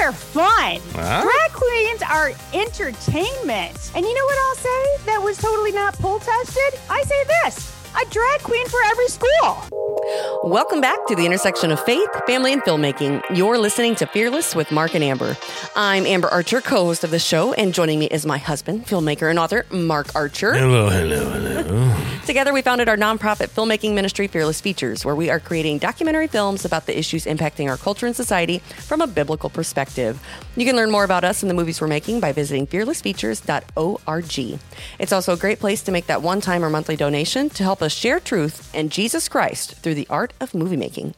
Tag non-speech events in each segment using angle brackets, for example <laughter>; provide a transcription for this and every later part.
are fun. Huh? Drag queens are entertainment. And you know what I'll say that was totally not poll tested? I say this a drag queen for every school. Welcome back to the intersection of faith, family, and filmmaking. You're listening to Fearless with Mark and Amber. I'm Amber Archer, co host of the show, and joining me is my husband, filmmaker, and author, Mark Archer. Hello, hello, hello. Together, we founded our nonprofit filmmaking ministry, Fearless Features, where we are creating documentary films about the issues impacting our culture and society from a biblical perspective. You can learn more about us and the movies we're making by visiting fearlessfeatures.org. It's also a great place to make that one time or monthly donation to help us share truth and Jesus Christ through the art of movie making.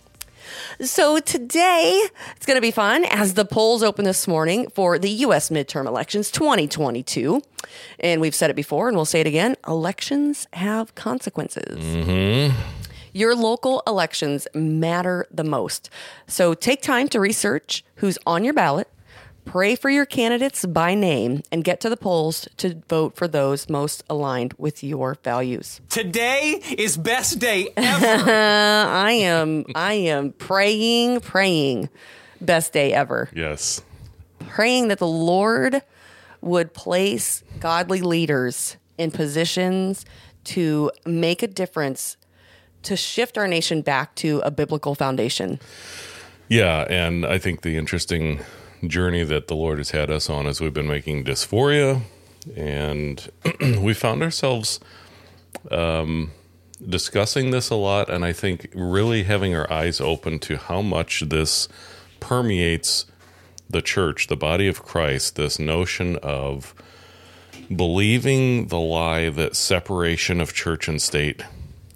So today it's going to be fun as the polls open this morning for the U.S. midterm elections 2022. And we've said it before and we'll say it again elections have consequences. Mm-hmm. Your local elections matter the most. So take time to research who's on your ballot, pray for your candidates by name, and get to the polls to vote for those most aligned with your values. Today is best day <laughs> ever. I am I am praying, praying best day ever. Yes. Praying that the Lord would place godly leaders in positions to make a difference to shift our nation back to a biblical foundation. Yeah, and I think the interesting journey that the Lord has had us on as we've been making dysphoria, and <clears throat> we found ourselves um, discussing this a lot, and I think really having our eyes open to how much this permeates the church, the body of Christ, this notion of believing the lie that separation of church and state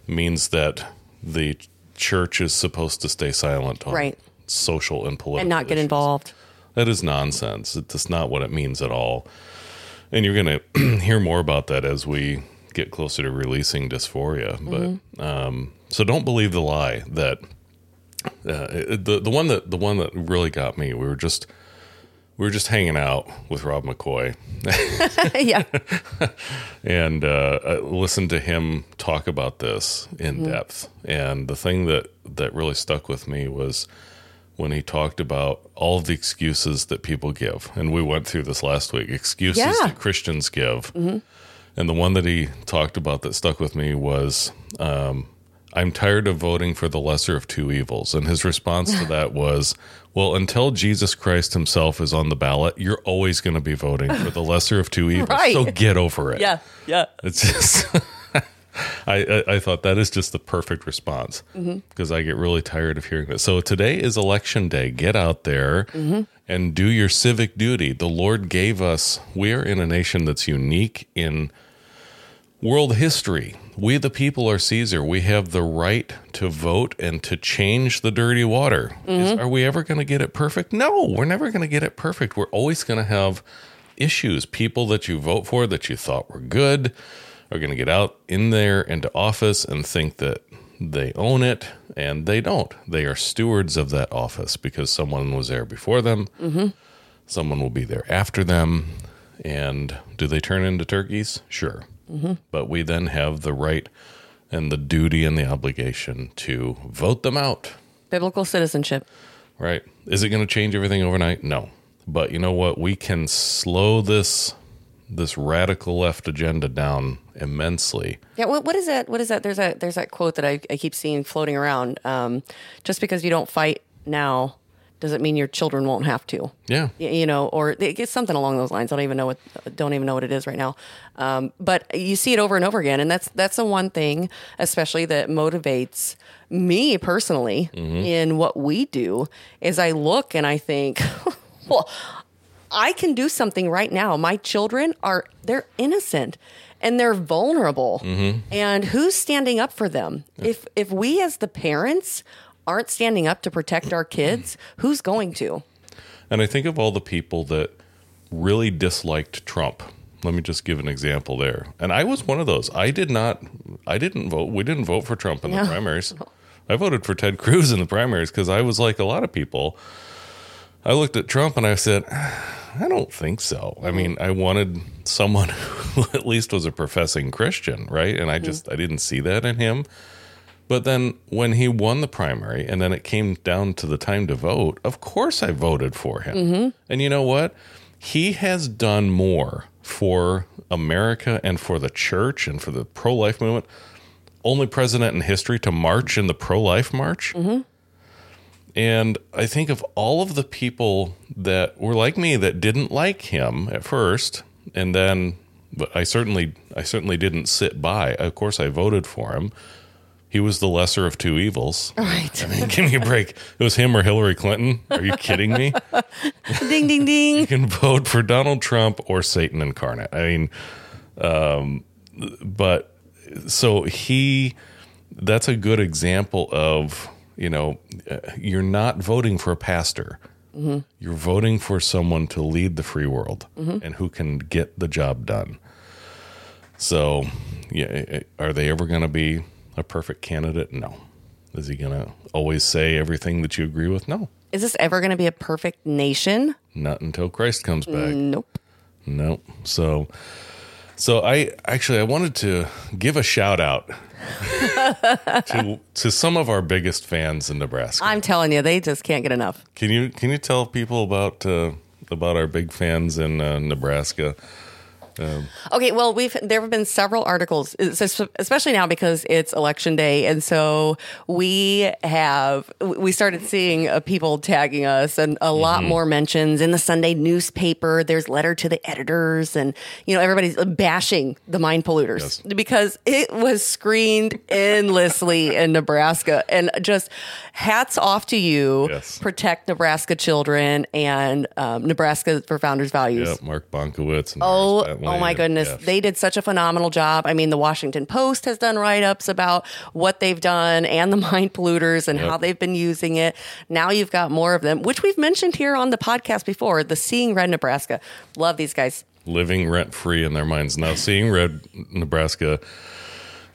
means that the church is supposed to stay silent on Right. social and political And not get issues. involved. That is nonsense. It's not what it means at all. And you're going to <clears throat> hear more about that as we get closer to releasing dysphoria. But um, so don't believe the lie that uh, the the one that the one that really got me. We were just we were just hanging out with Rob McCoy <laughs> yeah. <laughs> and uh, listened to him talk about this in depth. And the thing that that really stuck with me was when he talked about all the excuses that people give. And we went through this last week excuses Yeah. that Christians give. And the one that he talked about that stuck with me was um, I'm tired of voting for the lesser of two evils. And his response to <laughs> that was, Well, until Jesus Christ himself is on the ballot, you're always going to be voting for the lesser of two evils. Right. So get over it. Yeah. Yeah. It's just, <laughs> <laughs> I, I I thought that is just the perfect response mm-hmm. because I get really tired of hearing that. So today is election day. Get out there mm-hmm. and do your civic duty. The Lord gave us. We are in a nation that's unique in world history. We, the people, are Caesar. We have the right to vote and to change the dirty water. Is, mm-hmm. are we ever going to get it perfect? No, we're never going to get it perfect. We're always going to have issues. People that you vote for that you thought were good are going to get out in there into office and think that they own it, and they don't. They are stewards of that office because someone was there before them. Mm-hmm. Someone will be there after them. And do they turn into turkeys? Sure. Mm-hmm. But we then have the right and the duty and the obligation to vote them out. Biblical citizenship. Right. Is it going to change everything overnight? No. But you know what? We can slow this this radical left agenda down immensely. Yeah, what, what is that? What is that? There's a there's that quote that I, I keep seeing floating around. Um, just because you don't fight now doesn't mean your children won't have to. Yeah. Y- you know, or it's something along those lines. I don't even know what don't even know what it is right now. Um, but you see it over and over again, and that's that's the one thing, especially that motivates me personally in what we do. Is I look and I think, <laughs> well, I can do something right now. My children are they're innocent and they're vulnerable. Mm-hmm. And who's standing up for them? If if we as the parents aren't standing up to protect our kids, <clears throat> who's going to? And I think of all the people that really disliked Trump. Let me just give an example there. And I was one of those. I did not I didn't vote we didn't vote for Trump in the primaries. I voted for Ted Cruz in the primaries because I was like a lot of people. I looked at Trump and I said, I don't think so. I mean, I wanted someone <laughs> who at least was a professing Christian, right? And I mm-hmm. just I didn't see that in him. But then when he won the primary and then it came down to the time to vote, of course I voted for him. Mm-hmm. And you know what? He has done more for America and for the church and for the pro life movement. Only president in history to march in the pro life march. Mm-hmm. And I think of all of the people that were like me that didn't like him at first, and then, but I certainly, I certainly didn't sit by. Of course, I voted for him. He was the lesser of two evils. Right. I mean, give me a break. It was him or Hillary Clinton. Are you kidding me? <laughs> ding, ding, ding. You can vote for Donald Trump or Satan incarnate. I mean, um, but so he, that's a good example of, you know, uh, you're not voting for a pastor. You're voting for someone to lead the free world and who can get the job done. So, yeah, are they ever going to be a perfect candidate? No. Is he going to always say everything that you agree with? No. Is this ever going to be a perfect nation? Not until Christ comes back. Nope. Nope. So so I actually I wanted to give a shout out <laughs> to to some of our biggest fans in Nebraska. I'm telling you, they just can't get enough. Can you can you tell people about uh, about our big fans in uh, Nebraska? Okay, well, we've there have been several articles, especially now because it's election day, and so we have we started seeing uh, people tagging us, and a lot more mentions in the Sunday newspaper. There's letter to the editors, and you know everybody's bashing the Mind Polluters Yes. because it was screened endlessly in Nebraska, and just hats off to you. Yes. Protect Nebraska children and um, Nebraska for Founders Values. Yep, Mark Bonkowitz. And Oh, oh my goodness. yes. They did such a phenomenal job. I mean, the Washington Post has done write ups about what they've done and the <laughs> Mind Polluters and how they've been using it. Now you've got more of them, which we've mentioned here on the podcast before the Seeing Red Nebraska. Love these guys. living rent free in their minds. Now, seeing Red Nebraska,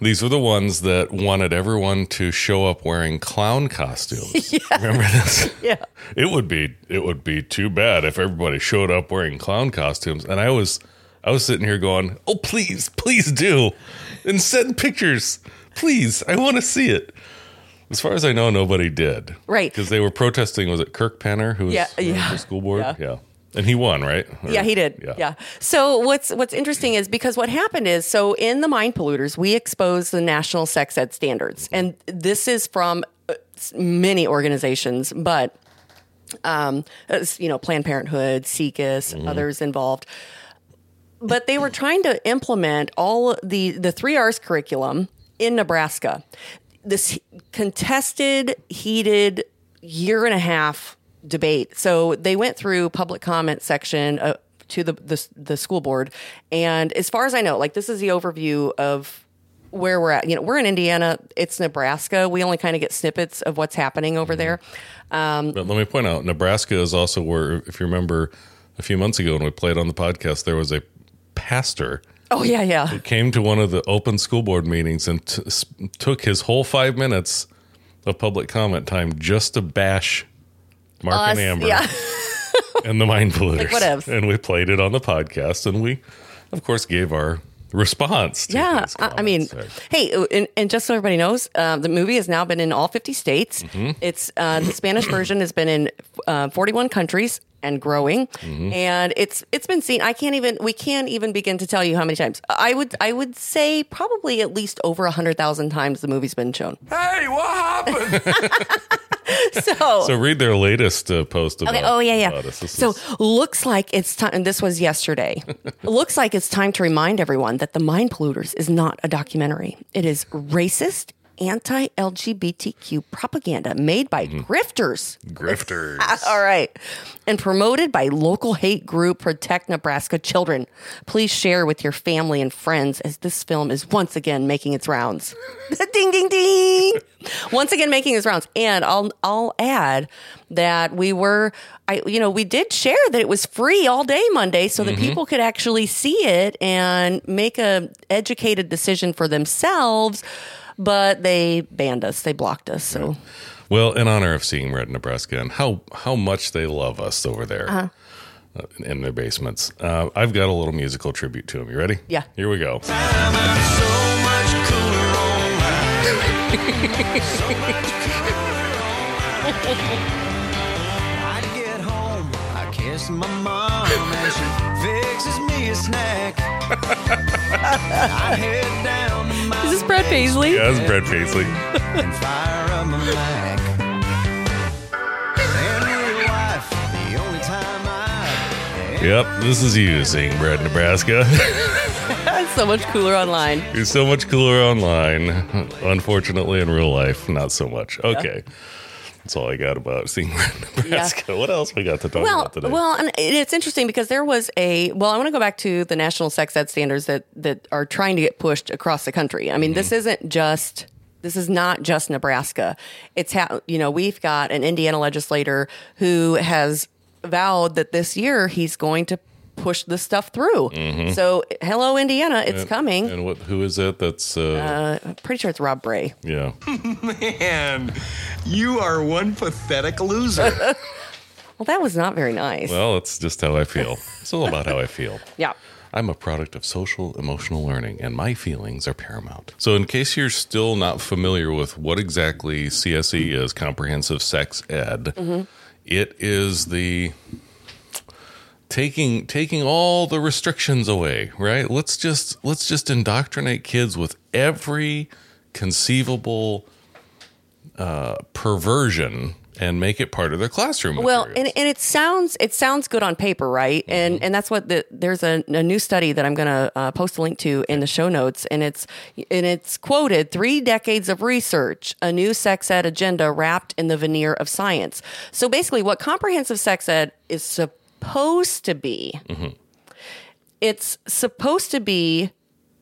these were the ones that wanted everyone to show up wearing clown costumes. <laughs> Remember this? <laughs> Yeah. It would be it would be too bad if everybody showed up wearing clown costumes. And I was I was sitting here going, "Oh, please, please do, and send pictures, please. I want to see it." As far as I know, nobody did. Right. Because they were protesting. Was it Kirk Penner who was Yeah, uh, yeah. the school board? Yeah. yeah. And he won, right? Or- Yeah, he did. Yeah. So what's what's interesting is because what happened is so in the Mind polluters we expose the national sex ed standards, and this is from uh, many organizations, but um, you know, Planned Parenthood, SIECUS, others involved. But they were trying to implement all the the three R's curriculum in Nebraska. This contested, heated year and a half debate. So they went through public comment section uh, to the, the the school board, and as far as I know, like this is the overview of where we're at. You know, we're in Indiana. It's Nebraska. We only kind of get snippets of what's happening over there. But let me point out, Nebraska is also where, if you remember, a few months ago when we played on the podcast, there was a pastor Oh yeah, yeah. who came to one of the open school board meetings and t- s- took his whole five minutes of public comment time just to bash Mark Us, and Amber yeah. <laughs> and the mind polluters. whatevs. and we played it on the podcast, and we, of course, gave our response. To Yeah, I, mean, comments. hey, uh, and, and just so everybody knows, uh, the movie has now been in all 50 states. Mm-hmm. It's uh, the Spanish version has been in uh, 41 countries and growing, Mm-hmm. and it's it's been seen. I can't even we can't even begin to tell you how many times. I would I would say probably at least over hundred thousand times the movie's been shown. Hey, what happened? <laughs> So. so read their latest uh, post about. Okay. Oh yeah, yeah. So is- looks like it's time. And this was yesterday. <laughs> looks like it's time to remind everyone that the mind Polluters is not a documentary. It is racist, anti-LGBTQ propaganda made by Mm-hmm. grifters. grifters. <laughs> All right, and promoted by local hate group Protect Nebraska Children. Please share with your family and friends as this film is once again making its rounds. <laughs> ding, ding, ding. Once again making its rounds, and I'll I'll add that we were, I you know we did share that it was free all day Monday, so that people could actually see it and make a educated decision for themselves. But they banned us. They blocked us. So Well, in honor of seeing Red Nebraska and how how much they love us over there Uh-huh. uh, in their basements, uh, I've got a little musical tribute to them. You ready? Yeah. Here we go. I'm so much cooler online. I get home, I kiss my mom, and she fixes me a snack. <laughs> I head down to my Is this Brad Paisley? Yeah, that's Brad Paisley. and fire up my Mac. And real the only time I Yep, this is you saying Brad, Nebraska. That's <laughs> so much cooler online. You're so much cooler online. Unfortunately, in real life, not so much. Okay. That's all I got about seeing <laughs> Nebraska. What else we got to talk Well, about today? well, and it's interesting because there was a well. I want to go back to the national sex ed standards that that are trying to get pushed across the country. I mean, this mm-hmm. isn't just this is not just Nebraska. It's how you know we've got an Indiana legislator who has vowed that this year he's going to push this stuff through. Mm-hmm. So, hello, Indiana, it's coming. And what? Who is it? That's uh, uh I'm pretty sure it's Rob Bray. yeah. <laughs> Man, you are one pathetic loser. <laughs> Well, that was not very nice. Well, it's just how I feel. It's all about how I feel. <laughs> yeah. I'm a product of social emotional learning, and my feelings are paramount. So, in case you're still not familiar with what exactly CSE is, Comprehensive Sex Ed, mm-hmm. it is the taking taking all the restrictions away. Right? Let's just let's just indoctrinate kids with every conceivable uh, perversion and make it part of their classroom. Well, materials. and, and it sounds it sounds good on paper, right? And and that's what the, there's a, a new study that I'm going to uh, post a link to in the show notes, and it's and it's quoted three decades of research, a new sex ed agenda wrapped in the veneer of science. So basically, what comprehensive sex ed is supposed to be, mm-hmm. it's supposed to be.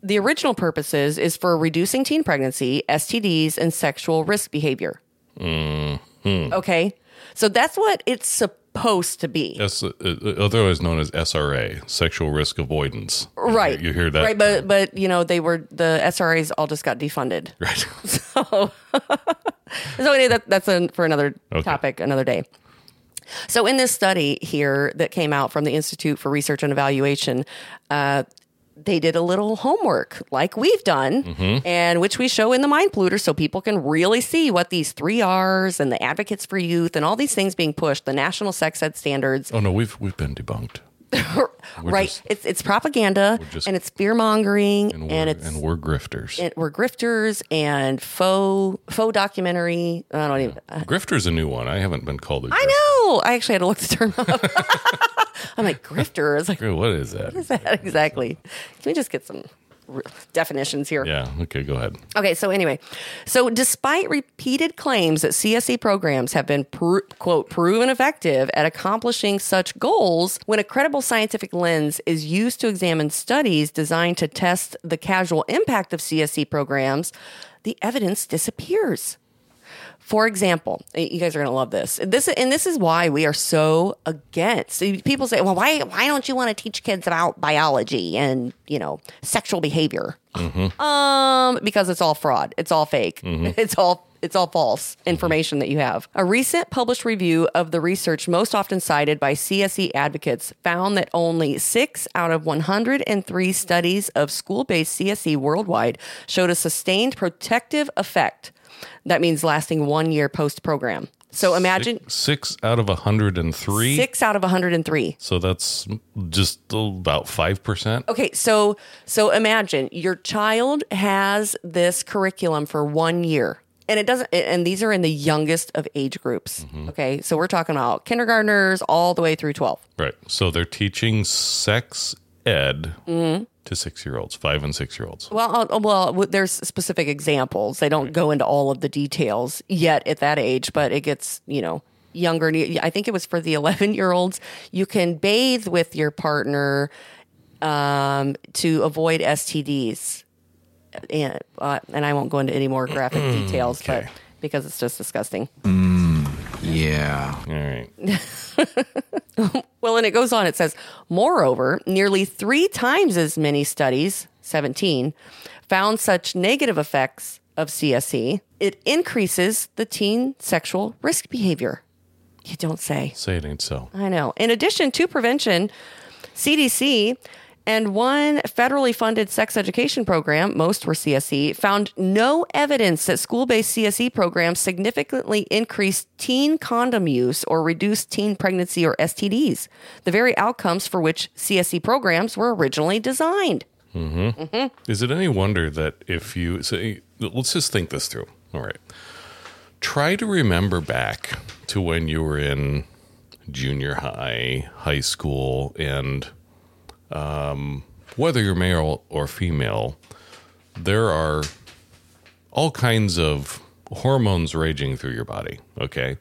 The original purposes is for reducing teen pregnancy, STDs, and sexual risk behavior. Mm-hmm. Okay. So that's what it's supposed to be. S- uh, uh otherwise known as SRA, sexual risk avoidance. Right. You hear that? Right. But, but, you know, they were, the SRAs all just got defunded. Right. <laughs> So, <laughs> so anyway, that, that's for another Okay. topic, another day. So in this study here that came out from the Institute for Research and Evaluation, uh, they did a little homework like we've done, Mm-hmm. and which we show in the Mind Polluter so people can really see what these three R's and the Advocates for Youth and all these things being pushed, the national sex ed standards, oh no, we've we've been debunked. <laughs> right? just- it's it's propaganda just- and it's fear mongering And and, we're, it's and we're grifters. it, we're grifters and faux faux documentary. I don't even. Grifter's a new one. I haven't been called i know. I actually had to look the term up. <laughs> I'm like grifter. It's like. What is that? what is that exactly? Can we just get some definitions here? Yeah. Okay. Go ahead. Okay, so anyway, so despite repeated claims that CSE programs have been, pro- quote, proven effective at accomplishing such goals, when a credible scientific lens is used to examine studies designed to test the casual impact of CSE programs, the evidence disappears. For example, you guys are going to love this. This and this is why we are so against. People say, "Well, why why don't you want to teach kids about biology and you know sexual behavior?" Mm-hmm. Um, because it's all fraud. It's all fake. Mm-hmm. <laughs> It's all it's all false mm-hmm. information that you have. A recent published review of the research most often cited by CSE advocates found that only 6 out of 103 studies of school-based CSE worldwide showed a sustained protective effect. That means lasting 1 year post program. So imagine Six out of 103. 6 out of 103. So that's just about 5%. Okay, so so imagine your child has this curriculum for one year. And it doesn't and these are in the youngest of age groups. Mm-hmm. Okay. So we're talking about kindergartners all the way through 12. Right. So they're teaching sex ed Mm-hmm. to six year olds, five and six year olds. Well, uh, well, w- there's specific examples. They don't go into all of the details yet at that age, but it gets, you know, younger. I think it was for the <laughs> 11 year olds. You can bathe with your partner um, to avoid STDs. And, uh, and I won't go into any more graphic <clears throat> details, but because it's just disgusting. Yeah. All right. <laughs> Well, and it goes on. It says, moreover, nearly three times as many studies, 17, found such negative effects of CSE. It increases the teen sexual risk behavior. You don't say. Say it ain't so. I know. In addition to prevention, CDC And one federally funded sex education program, most were CSE, found no evidence that school based CSE programs significantly increased teen condom use or reduced teen pregnancy or STDs, the very outcomes for which CSE programs were originally designed. Mm-hmm. Mm-hmm. Is it any wonder that if you say, let's just think this through. All right. Try to remember back to when you were in junior high, high school, and um, whether you're male or female, there are all kinds of hormones raging through your body. Okay.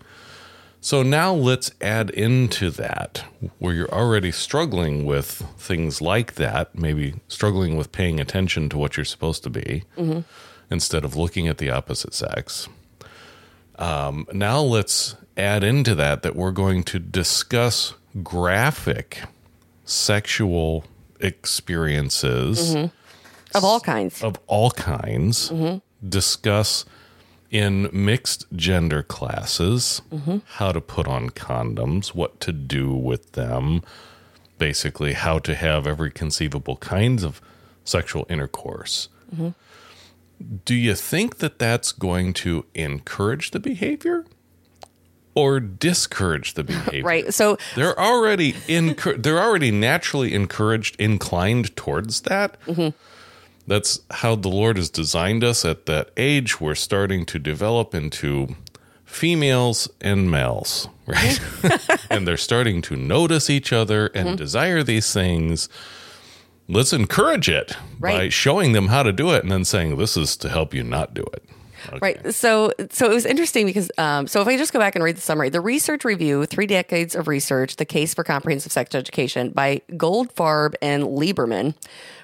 So now let's add into that where you're already struggling with things like that, maybe struggling with paying attention to what you're supposed to be instead of looking at the opposite sex. Um, now let's add into that that we're going to discuss graphic sexual experiences mm-hmm. Of all kinds. of all kinds, mm-hmm. discuss in mixed gender classes mm-hmm. how to put on condoms, what to do with them, basically, how to have every conceivable kinds of sexual intercourse. Do you think that that's going to encourage the behavior or discourage the behavior? Right. So They're already incur- <laughs> they're already naturally encouraged, inclined towards that. Mm-hmm. That's how the Lord has designed us at that age. We're starting to develop into females and males, <laughs> right? <laughs> and they're starting to notice each other and mm-hmm. desire these things. Let's encourage it by showing them how to do it and then saying, This is to help you not do it. Okay. Right. So, so it was interesting because, um, so if I just go back and read the summary, the research review, three decades of research, the case for comprehensive sex education by Goldfarb and Lieberman,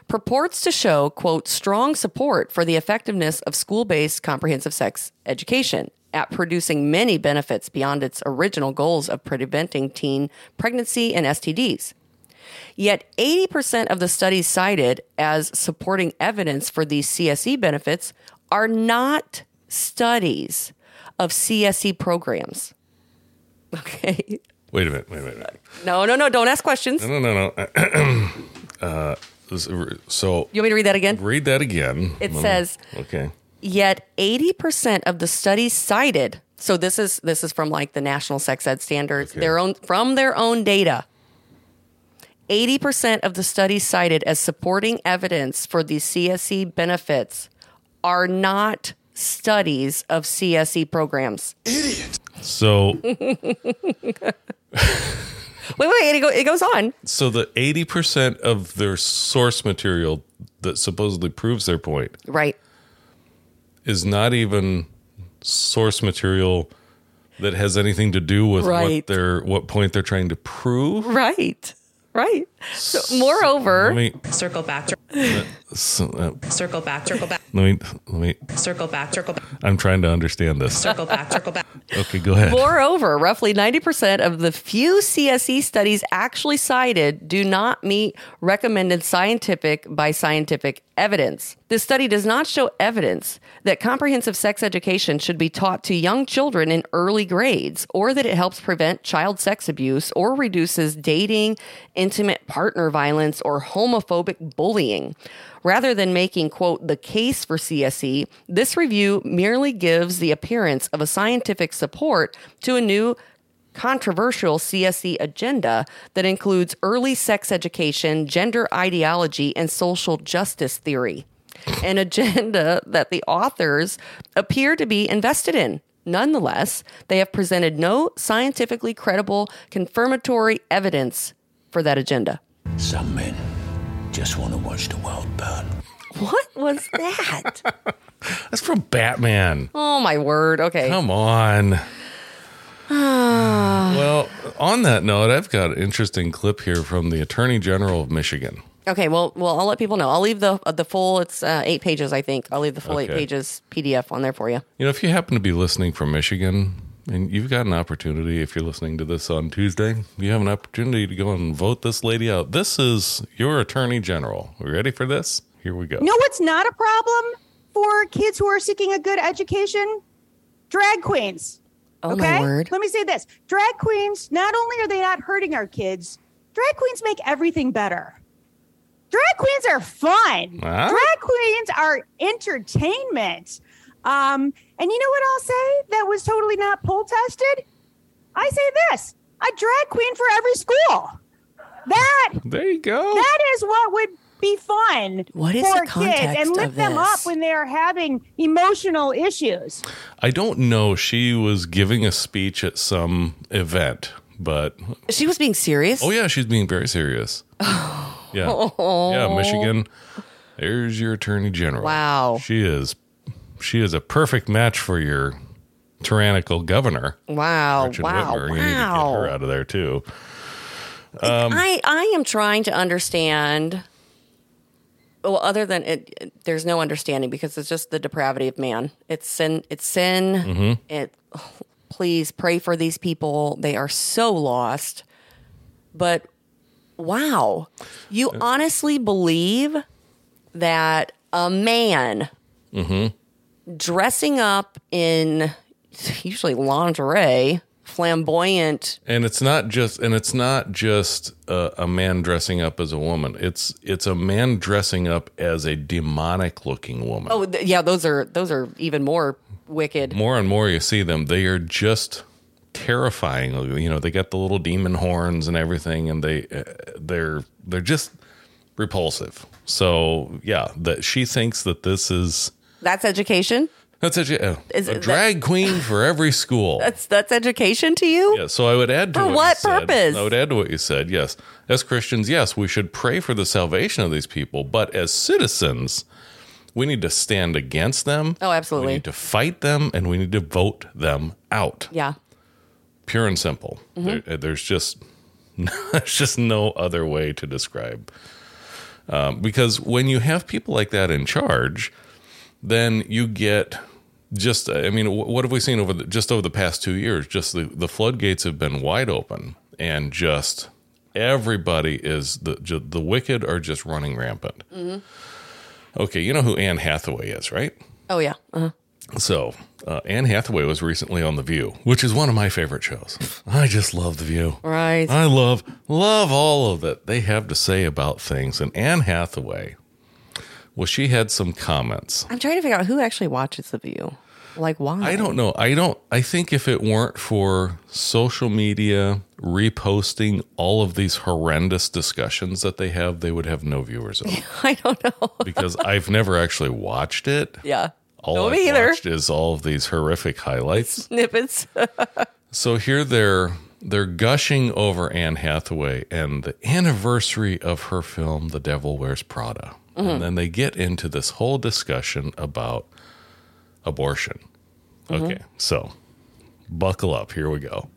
purports to show, quote, strong support for the effectiveness of school-based comprehensive sex education at producing many benefits beyond its original goals of preventing teen pregnancy and STDs. Yet 80% of the studies cited as supporting evidence for these CSE benefits are not studies of CSE programs. <laughs> Okay. Wait a minute, wait a minute. No, no, no. Don't ask questions. No, no, no. <clears throat> uh, so You want me to read that again? read that again. It says- Okay. Yet 80% of the studies cited, so this is this is from like the National Sex Ed Standards, Okay. their own from their own data. 80% of the studies cited as supporting evidence for the CSE benefits are not studies of CSE programs. Idiot. So <laughs> Wait, wait, it, go, it goes on. so the 80% of their source material that supposedly proves their point Right. is not even source material that has anything to do with Right. what they're what point they're trying to prove. Right. Right. So, moreover, Let me Circle back, so, uh, circle back, circle back, let me let me circle back, circle back, I'm trying to understand this. circle back, circle back. Okay, go ahead. Moreover, roughly 90% of the few CSE studies actually cited do not meet recommended scientific by scientific evidence. This study does not show evidence that comprehensive sex education should be taught to young children in early grades or that it helps prevent child sex abuse or reduces dating, intimate partner violence, or homophobic bullying. Rather than making, quote, the case for CSE, this review merely gives the appearance of a scientific support to a new controversial CSE agenda that includes early sex education, gender ideology, and social justice theory. An agenda <laughs> that the authors appear to be invested in. Nonetheless, they have presented no scientifically credible confirmatory evidence for that agenda. Some men just want to watch the world burn. What was that? <laughs> That's from Batman. oh my word. Okay. Come on. <sighs> well, on that note, I've got an interesting clip here from the Attorney General of Michigan. Okay, well, well, I'll let people know. I'll leave the uh, the full. It's uh, eight pages, I think. I'll leave the full eight pages PDF on there for you. You know, if you happen to be listening from Michigan and you've got an opportunity, if you're listening to this on Tuesday, you have an opportunity to go and vote this lady out. This is your Attorney General. We ready for this? Here we go. No, know what's not a problem for kids who are seeking a good education? Drag queens. Oh okay? my word! Let me say this. Drag queens, not only are they not hurting our kids, drag queens make everything better. drag queens are fun. Huh? Drag queens are entertainment. Um, and you know what I'll say that was totally not poll tested? I say this a drag queen for every school. That There you go. that is what would be fun What is for the kids and lift them up when they're having emotional issues. I don't know. She was giving a speech at some event, but She was being serious. oh yeah, she's being very serious. <laughs> Yeah, yeah. Michigan, there's your attorney general. Wow. she is. She is a perfect match for your tyrannical governor, Wow. Gretchen wow. Whitmer. You need to get her out of there too. Um, I I am trying to understand. Well, other than it, there's no understanding because it's just the depravity of man. It's sin. It's sin. Mm-hmm. It. Please pray for these people. They are so lost. But wow, you uh, honestly believe that a man mm-hmm. Dressing up in usually lingerie, flamboyant And it's not just, and it's not just a, a man dressing up as a woman. It's it's a man dressing up as a demonic looking woman. Oh, th- yeah, those are those are even more wicked. more and more you see them, they are just terrifying. You know, they got the little demon horns and everything, and they uh, they're they're just repulsive. So yeah, that she thinks that this is That's education. that's a, uh, Is a it- drag queen for every school. That's that's education to you. Yeah, so I would add to For what, what you said- purpose? I would add to what you said. Yes, as Christians, yes, we should pray for the salvation of these people, but as citizens, we need to stand against them. Oh, absolutely. We need to fight them, and we need to vote them out. Yeah. Pure and simple. Mm-hmm. There, there's just <laughs> there's just no other way to describe. Um, because when you have people like that in charge, then you get just i mean what have we seen over the, just over the past two years just the, the floodgates have been wide open and just everybody is the the wicked are just running rampant okay you know who anne hathaway is right Oh yeah. Uh-huh. so uh, anne hathaway was recently on the view which is one of my favorite shows i just love the view Right. I love love all of that they have to say about things. And Anne Hathaway, well, she had some comments. I'm trying to figure out who actually watches The View. Like why? I don't know. I don't. I think if it weren't for social media reposting all of these horrendous discussions that they have, they would have no viewers. At all. <laughs> I don't know. because I've never actually watched it. yeah. All no, I've me either. watched is all of these horrific highlights. Snippets. <laughs> So here they're they're gushing over Anne Hathaway and the anniversary of her film The Devil Wears Prada. And then they get into this whole discussion about abortion. Okay, so buckle up. Here we go.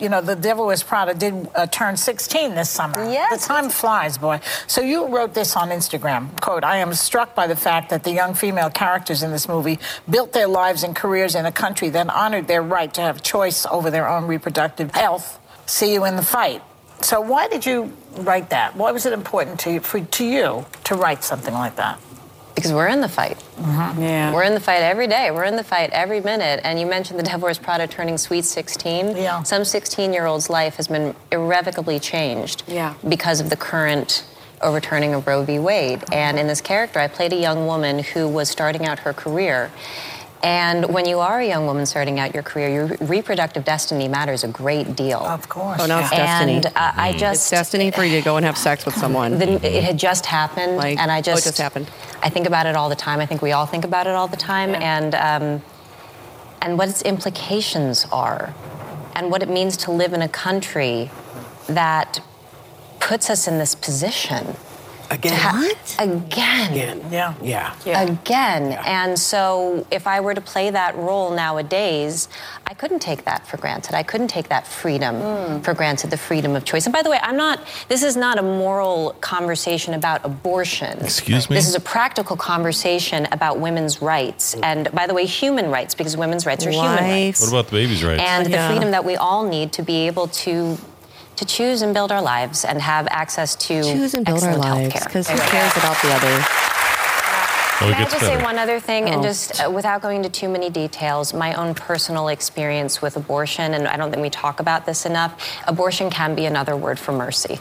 You know, The Devil Wears Prada did uh, turn 16 this summer. Yes. The time flies, boy. So you wrote this on Instagram, quote, I am struck by the fact that the young female characters in this movie built their lives and careers in a country that honored their right to have choice over their own reproductive health. See you in the fight. So why did you write that? Why was it important to you, for, to you to write something like that? Because we're in the fight. Mm-hmm. Yeah. We're in the fight every day. We're in the fight every minute. And you mentioned the Devil Wears Prada turning sweet 16. Yeah. Some 16 year old's life has been irrevocably changed Yeah. because of the current overturning of Roe v. Wade. And in this character, I played a young woman who was starting out her career. And when you are a young woman starting out your career, your reproductive destiny matters a great deal. Of course. Oh, no, it's yeah. destiny. And uh, I It's destiny for you to go and have sex with someone. the, it had just happened, Like, and I oh, it just just happened. I think about it all the time. I think we all think about it all the time, and um, and what its implications are, and what it means to live in a country that puts us in this position. Again. Ha- Again. Again. Yeah. Yeah. yeah. Again. And so if I were to play that role nowadays, I couldn't take that for granted. I couldn't take that freedom hmm. for granted, the freedom of choice. And by the way, I'm not, this is not a moral conversation about abortion. Excuse me? This is a practical conversation about women's rights. And by the way, human rights, because women's rights are human rights. What about the baby's rights? And Yeah. the freedom that we all need to be able to to choose and build our lives and have access to Choose and build our excellent lives healthcare. because who cares about the other? oh, Can I just better. say one other thing, and Oh. just uh, without going into too many details, my own personal experience with abortion, and I don't think we talk about this enough. Abortion can be another word for mercy.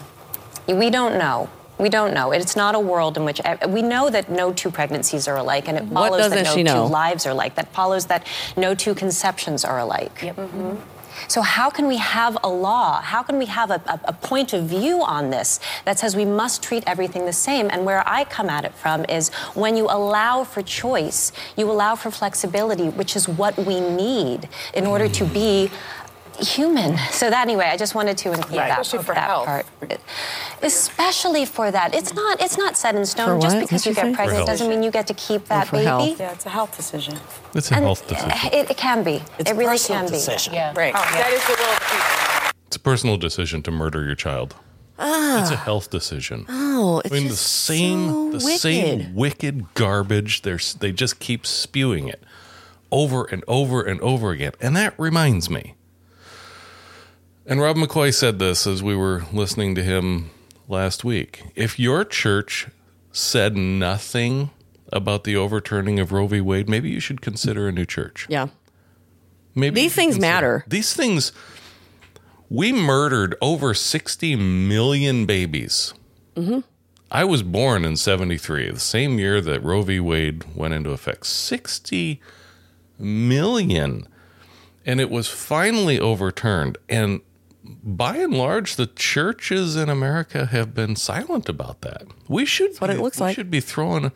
We don't know. We don't know. It's not a world in which we know that no two pregnancies are alike, and it follows that no she know? two lives are alike. That follows that no two conceptions are alike. Mm-hmm. So how can we have a law? How can we have a, a, a point of view on this that says we must treat everything the same? And where I come at it from is when you allow for choice, you allow for flexibility, which is what we need in order to be human. So that anyway, I just wanted to include Right. that, Especially for that health. part. Especially for that. It's not it's not set in stone. Just because What'd you you get pregnant health. doesn't mean you get to keep that baby. health. Yeah, it's a health decision. It's a And health decision. <laughs> It, it can be. It's it a really personal can be. decision. Yeah. Right. Oh, that is the will of the people. It's a personal decision to murder your child. Ah. It's a health decision. Oh, it's I mean, the same, so the wicked. same wicked garbage. They're, they just keep spewing it over and over and over again. And that reminds me. And Rob McCoy said this as we were listening to him last week. If your church said nothing about the overturning of Roe v. Wade, maybe you should consider a new church. Yeah. Maybe These things consider- matter. These things. We murdered over 60 million babies. Mm-hmm. I was born in 73, the same year that Roe v. Wade went into effect. 60 million. And it was finally overturned. And by and large, the churches in America have been silent about that. We should what be, it looks we like. should be throwing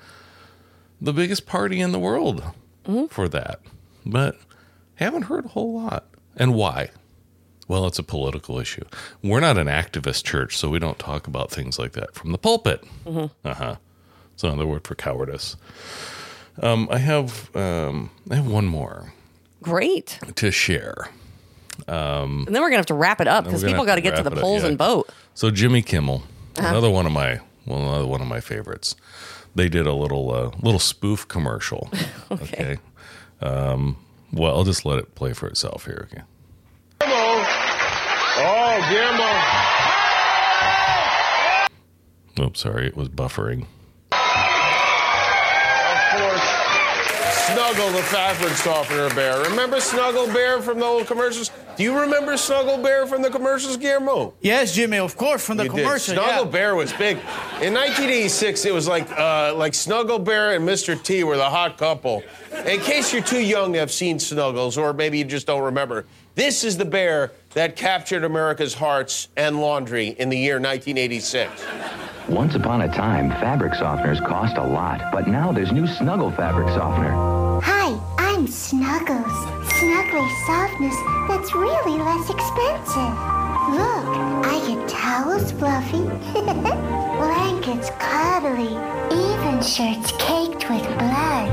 the biggest party in the world Mm-hmm. for that. But haven't heard a whole lot. And why? Well, it's a political issue. We're not an activist church, so we don't talk about things like that from the pulpit. Mm-hmm. Uh huh. It's another word for cowardice. Um, I have um, I have one more Great. to share. And then we're gonna have to wrap it up because people got to get to the it up, polls yeah. and vote. So Jimmy Kimmel, Uh-huh. another one of my well, another one of my favorites. They did a little uh, little spoof commercial. <laughs> okay. Um, well, I'll just let it play for itself here. Okay. Oh, Guillermo. Oops, sorry, it was buffering. Snuggle, the fabric softener bear. Remember Snuggle Bear from the old commercials? Do you remember Snuggle Bear from the commercials, Guillermo? Yes, Jimmy, of course, from the You did. Snuggle yeah. Bear was big. In 1986, it was like uh, like Snuggle Bear and Mr. T were the hot couple. In case you're too young to have seen Snuggles, or maybe you just don't remember, this is the bear that captured America's hearts and laundry in the year 1986. Once upon a time, fabric softeners cost a lot, but now there's new Snuggle fabric softener. Hi, I'm Snuggles. Snuggly softness that's really less expensive. Look, I get towels fluffy, <laughs> blankets cuddly, even shirts caked with blood.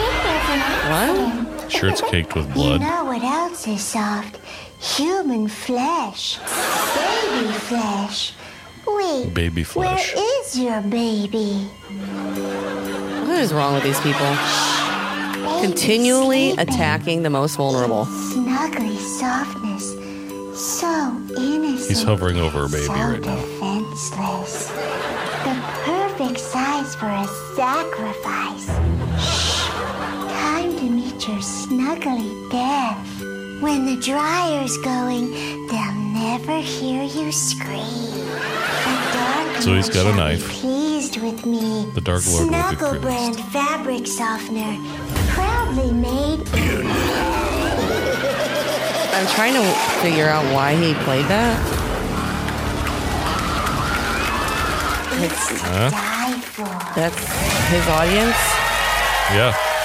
It was an accident. Shirts caked with blood. <laughs> You blood. know what else is soft? Human flesh. Baby flesh. Wait. Baby flesh. Where is your baby? What is wrong with these people? Continually attacking the most vulnerable. Snuggly softness. So innocent. He's hovering over a baby so right now. defenseless. The perfect size for a sacrifice. Shh. Time to meet your snuggly death. When the dryer's going, they'll never hear you scream. The dark So he's got a Lord shall be knife. Pleased with me. The Dark Lord will be Snuggle brand fabric softener, proudly made I'm trying to figure out why he played that. It's, die for. that's his audience. Yeah.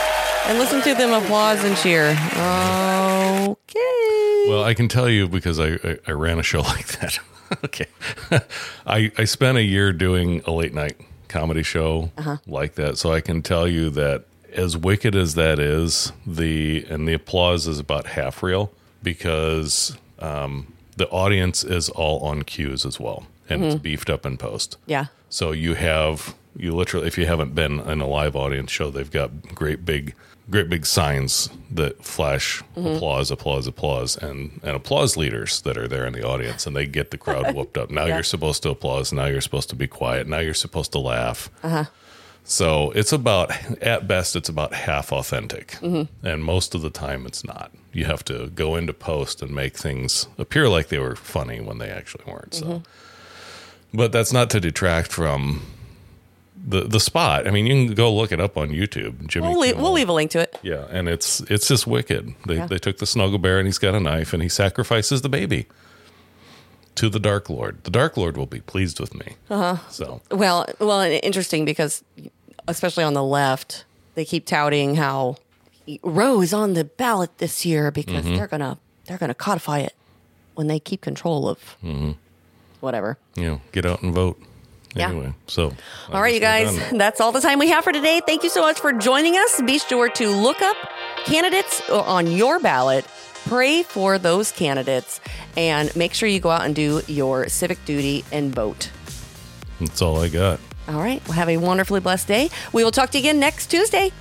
And listen to them applause and cheer. Okay. Well, I can tell you because I, I, I ran a show <laughs> like that. okay. <laughs> I, I spent a year doing a late night comedy show Uh-huh. like that. So I can tell you that as wicked as that is, the and the applause is about half real because um, the audience is all on cues as well. And it's Mhm. beefed up in post. Yeah. So you have you literally if you haven't been in a live audience show, they've got great big great big signs that flash Mhm. applause, applause, applause, and and applause leaders that are there in the audience, and they get the crowd <laughs> whooped up. Now Yeah. you're supposed to applause. Now you're supposed to be quiet. Now you're supposed to laugh. Uh huh. So it's about at best it's about half authentic, Mhm. and most of the time it's not. You have to go into post and make things appear like they were funny when they actually weren't. So. Mhm. But that's not to detract from the the spot. I mean, you can go look it up on YouTube. Jimmy We'll leave, we'll leave a link to it. Yeah, and it's it's just wicked. They Yeah. they took the snuggle bear and he's got a knife and he sacrifices the baby to the Dark Lord. The Dark Lord will be pleased with me. Uh huh. So Well, well, interesting because, especially on the left, they keep touting how Roe is on the ballot this year because Mhm. they're gonna they're gonna codify it when they keep control of hmm whatever. know, get out and vote. Yeah. Anyway, so All right, you guys, that's all the time we have for today. Thank you so much for joining us. Be sure to look up candidates uh, on your ballot, pray for those candidates, and make sure you go out and do your civic duty and vote. That's all I got. All right, well, have a wonderfully blessed day. We will talk to you again next Tuesday.